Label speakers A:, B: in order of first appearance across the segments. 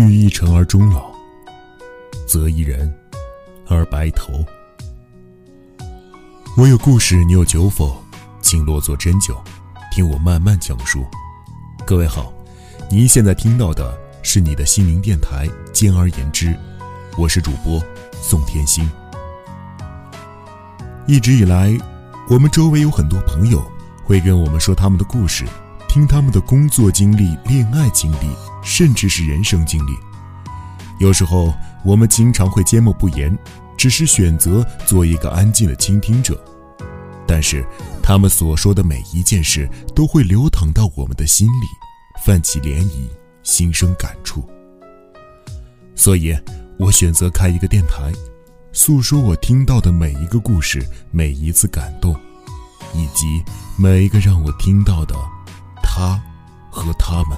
A: 欲一成而终老，择一人而白头。我有故事，你有酒否？请落座斟酒，听我慢慢讲述。各位好，您现在听到的是你的心灵电台《兼而言之》，我是主播宋天心。一直以来，我们周围有很多朋友会跟我们说他们的故事。听他们的工作经历、恋爱经历，甚至是人生经历。有时候我们经常会缄默不言，只是选择做一个安静的倾听者。但是他们所说的每一件事，都会流淌到我们的心里，泛起涟漪，心生感触。所以，我选择开一个电台，诉说我听到的每一个故事，每一次感动，以及每一个让我听到的。他和他们，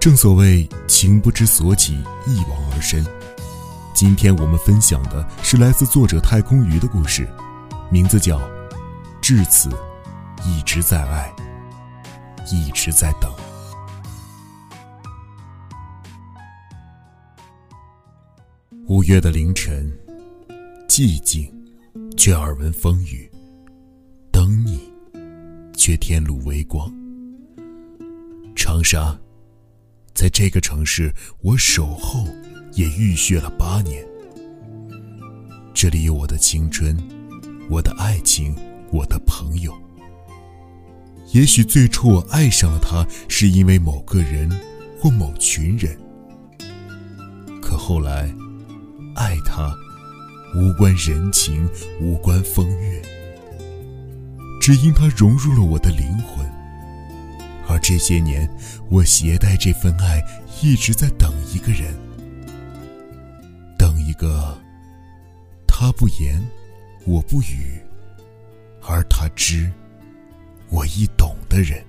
A: 正所谓情不知所起，一往而深。今天我们分享的是来自作者太空鱼的故事，名字叫《至此一直在爱，一直在等》。五月的凌晨，寂静，却耳闻风雨。却天路微光。长沙，在这个城市，我守候也浴血了八年。这里有我的青春，我的爱情，我的朋友。也许最初我爱上了他，是因为某个人或某群人。可后来，爱他，无关人情，无关风月。只因它融入了我的灵魂，而这些年，我携带这份爱，一直在等一个人，等一个他不言，我不语，而他知，我亦懂的人。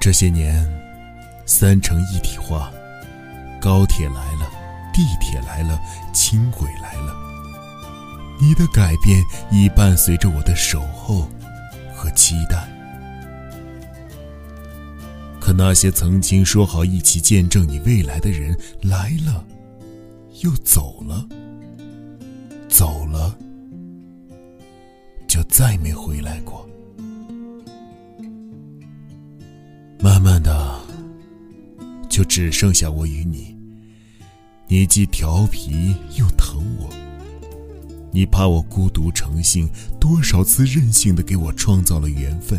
A: 这些年，三城一体化，高铁来了，地铁来了，轻轨来了。你的改变已伴随着我的守候和期待，可那些曾经说好一起见证你未来的人来了，又走了，走了，就再没回来过。慢慢的，就只剩下我与你，你既调皮又疼我。你怕我孤独成性，多少次任性的给我创造了缘分。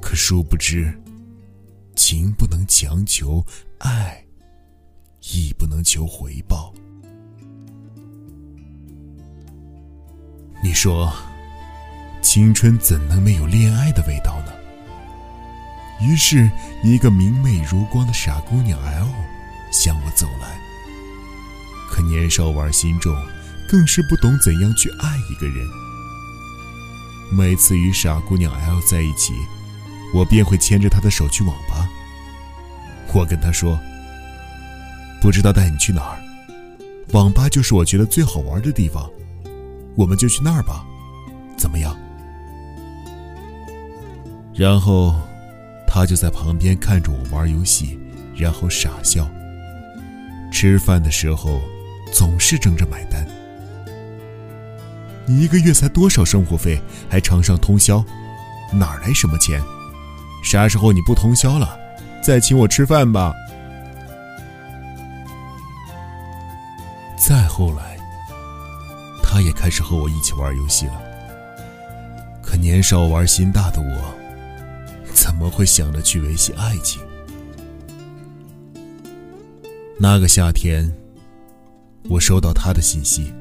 A: 可殊不知，情不能强求，爱亦不能求回报。你说，青春怎能没有恋爱的味道呢？于是，一个明媚如光的傻姑娘 L 向我走来。可年少玩心重。更是不懂怎样去爱一个人。每次与傻姑娘 L 在一起，我便会牵着她的手去网吧。我跟她说：“不知道带你去哪儿，网吧就是我觉得最好玩的地方，我们就去那儿吧，怎么样？”然后，她就在旁边看着我玩游戏，然后傻笑。吃饭的时候，总是争着买单。你一个月才多少生活费，还常上通宵，哪来什么钱？啥时候你不通宵了，再请我吃饭吧。再后来，他也开始和我一起玩游戏了。可年少玩心大的我，怎么会想着去维系爱情？那个夏天，我收到他的信息。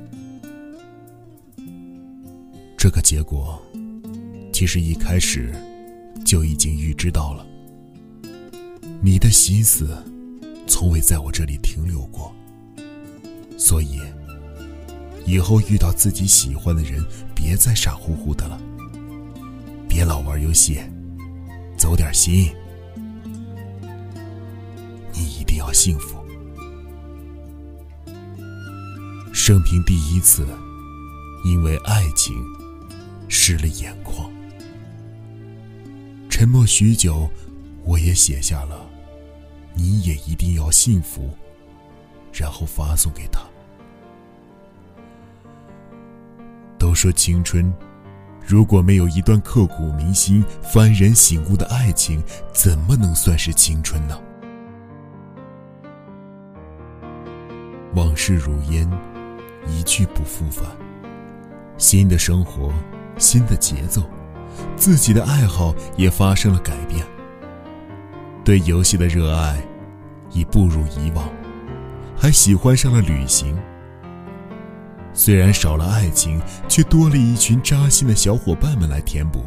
A: 这个结果，其实一开始就已经预知到了。你的心思从未在我这里停留过，所以以后遇到自己喜欢的人，别再傻乎乎的了，别老玩游戏，走点心。你一定要幸福。生平第一次，因为爱情。湿了眼眶，沉默许久，我也写下了“你也一定要幸福”，然后发送给他。都说青春，如果没有一段刻骨铭心、幡然醒悟的爱情，怎么能算是青春呢？往事如烟，一去不复返。新的生活，新的节奏，自己的爱好也发生了改变。对游戏的热爱已不如以往，还喜欢上了旅行。虽然少了爱情，却多了一群扎心的小伙伴们来填补。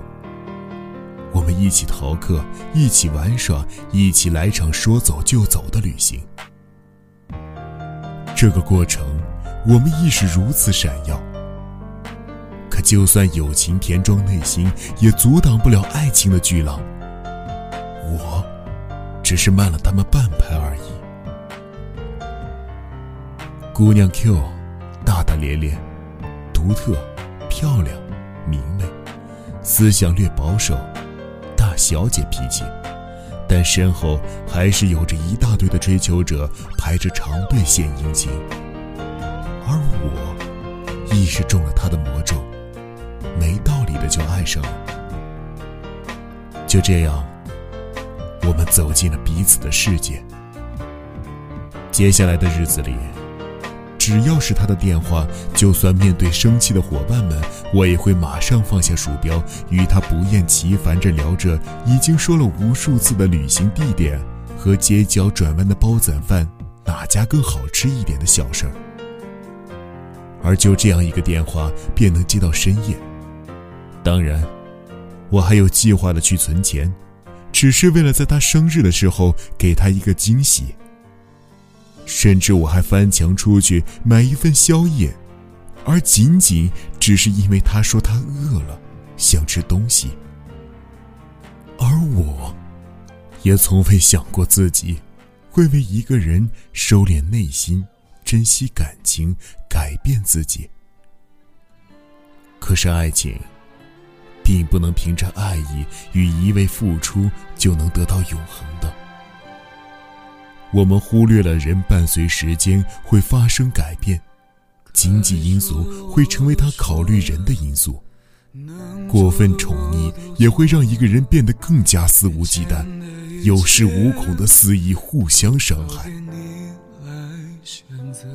A: 我们一起逃课，一起玩耍，一起来场说走就走的旅行。这个过程，我们亦是如此闪耀。就算友情填装内心，也阻挡不了爱情的巨浪。我，只是慢了他们半拍而已。姑娘 Q，大大咧咧，独特，漂亮，明媚，思想略保守，大小姐脾气。但身后还是有着一大堆的追求者排着长队献殷勤，而我亦是中了他的魔咒，没道理的就爱上了。就这样，我们走进了彼此的世界。接下来的日子里。只要是他的电话，就算面对生气的伙伴们，我也会马上放下鼠标，与他不厌其烦着聊着已经说了无数次的旅行地点和街角转弯的煲仔饭哪家更好吃一点的小事儿。而就这样一个电话便能接到深夜。当然，我还有计划的去存钱，只是为了在他生日的时候给他一个惊喜。甚至我还翻墙出去买一份宵夜，而仅仅只是因为他说他饿了，想吃东西。而我，也从未想过自己会为一个人收敛内心、珍惜感情、改变自己。可是爱情，并不能凭着爱意与一味付出就能得到永恒的。我们忽略了人伴随时间会发生改变，经济因素会成为他考虑人的因素，过分宠溺也会让一个人变得更加肆无忌惮，有恃无恐的肆意互相伤害。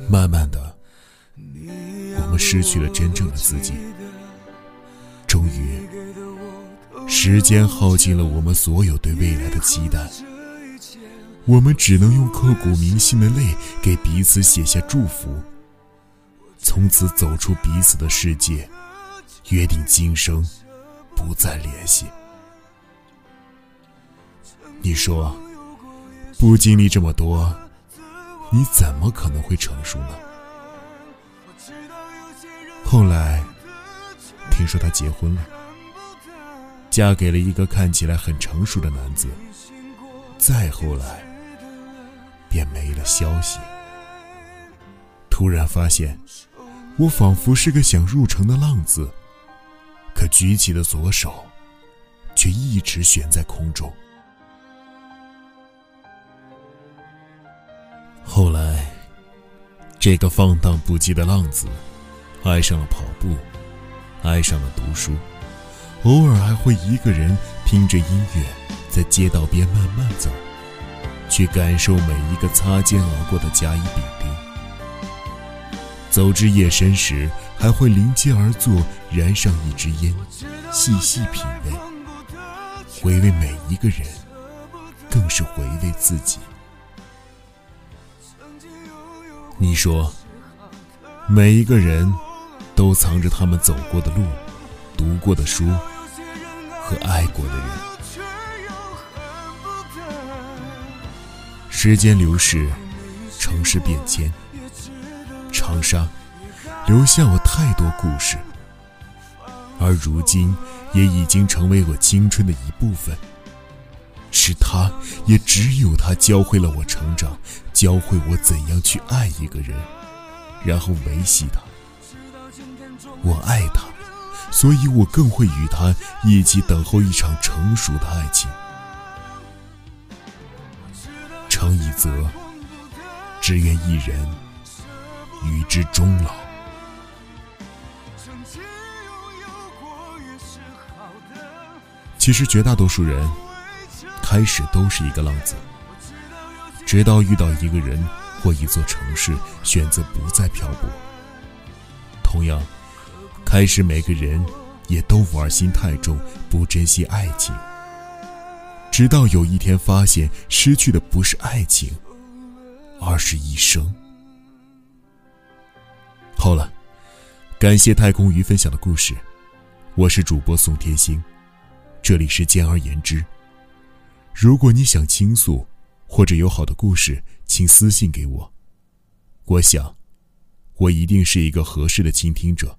A: 慢慢的，我们失去了真正的自己。终于，时间耗尽了我们所有对未来的期待。我们只能用刻骨铭心的泪给彼此写下祝福，从此走出彼此的世界，约定今生不再联系。你说，不经历这么多，你怎么可能会成熟呢？后来，听说她结婚了，嫁给了一个看起来很成熟的男子。再后来。便没了消息。突然发现，我仿佛是个想入城的浪子，可举起的左手，却一直悬在空中。后来，这个放荡不羁的浪子，爱上了跑步，爱上了读书，偶尔还会一个人听着音乐，在街道边慢慢走。去感受每一个擦肩而过的甲乙丙丁。走至夜深时，还会临街而坐，燃上一支烟，细细品味，回味每一个人，更是回味自己。你说，每一个人都藏着他们走过的路、读过的书和爱过的人。时间流逝，城市变迁，长沙留下我太多故事，而如今也已经成为我青春的一部分。是他，也只有他教会了我成长，教会我怎样去爱一个人，然后维系他。我爱他，所以我更会与他一起等候一场成熟的爱情。诚以泽，只愿一人与之终老。其实绝大多数人开始都是一个浪子，直到遇到一个人或一座城市，选择不再漂泊。同样，开始每个人也都玩心太重，不珍惜爱情。直到有一天发现，失去的不是爱情，而是一生。好了，感谢太空鱼分享的故事，我是主播宋天星。这里是简而言之。如果你想倾诉，或者有好的故事，请私信给我。我想，我一定是一个合适的倾听者。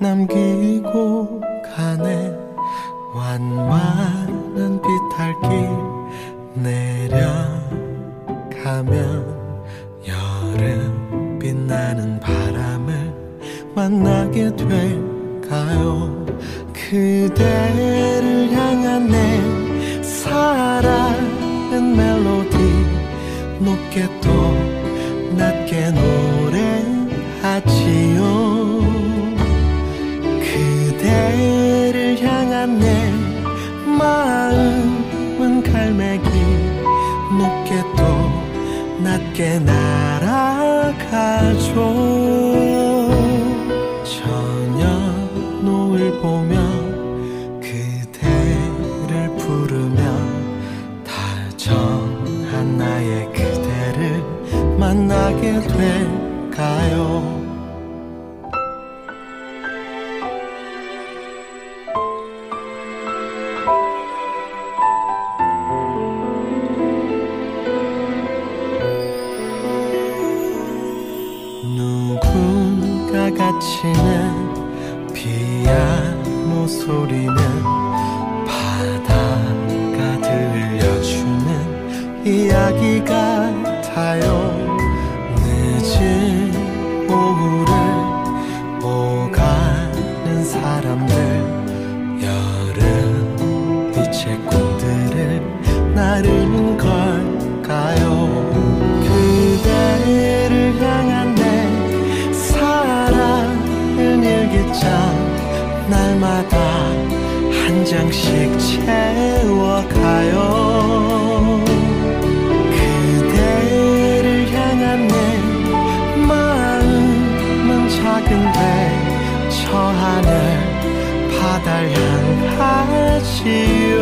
B: 남기고 가네. 완만한 비탈길 내려가면 여름 빛나는 바람을 만나게 될까요? 그대를 향한 내 사랑은 멜로디. 높게 또 낮게 노래하지요 내 마음은 갈매기 높게 또 낮게 날아가죠 장씩 채워가요. 그대를 향한 내 마음은 작은데 저 하늘 바다를 향하지요.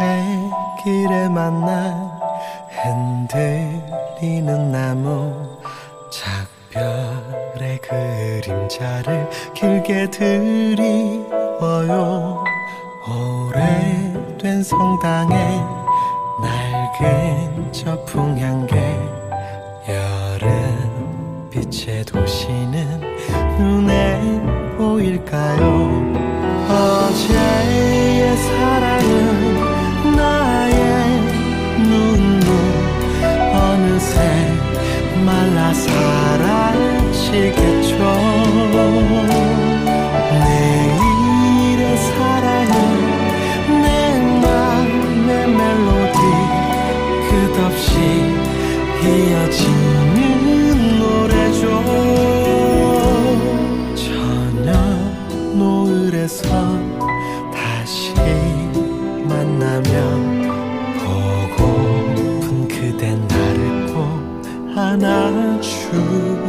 B: 산책길에 만난 흔들리는 나무 작별의 그림자를 길게 드리워요. 오래된 성당에 낡은 저 풍향계 여름 빛의 도시는 눈에 보일까요 노을에서 다시 만나면 보고픈 그대 나를 꼭 안아주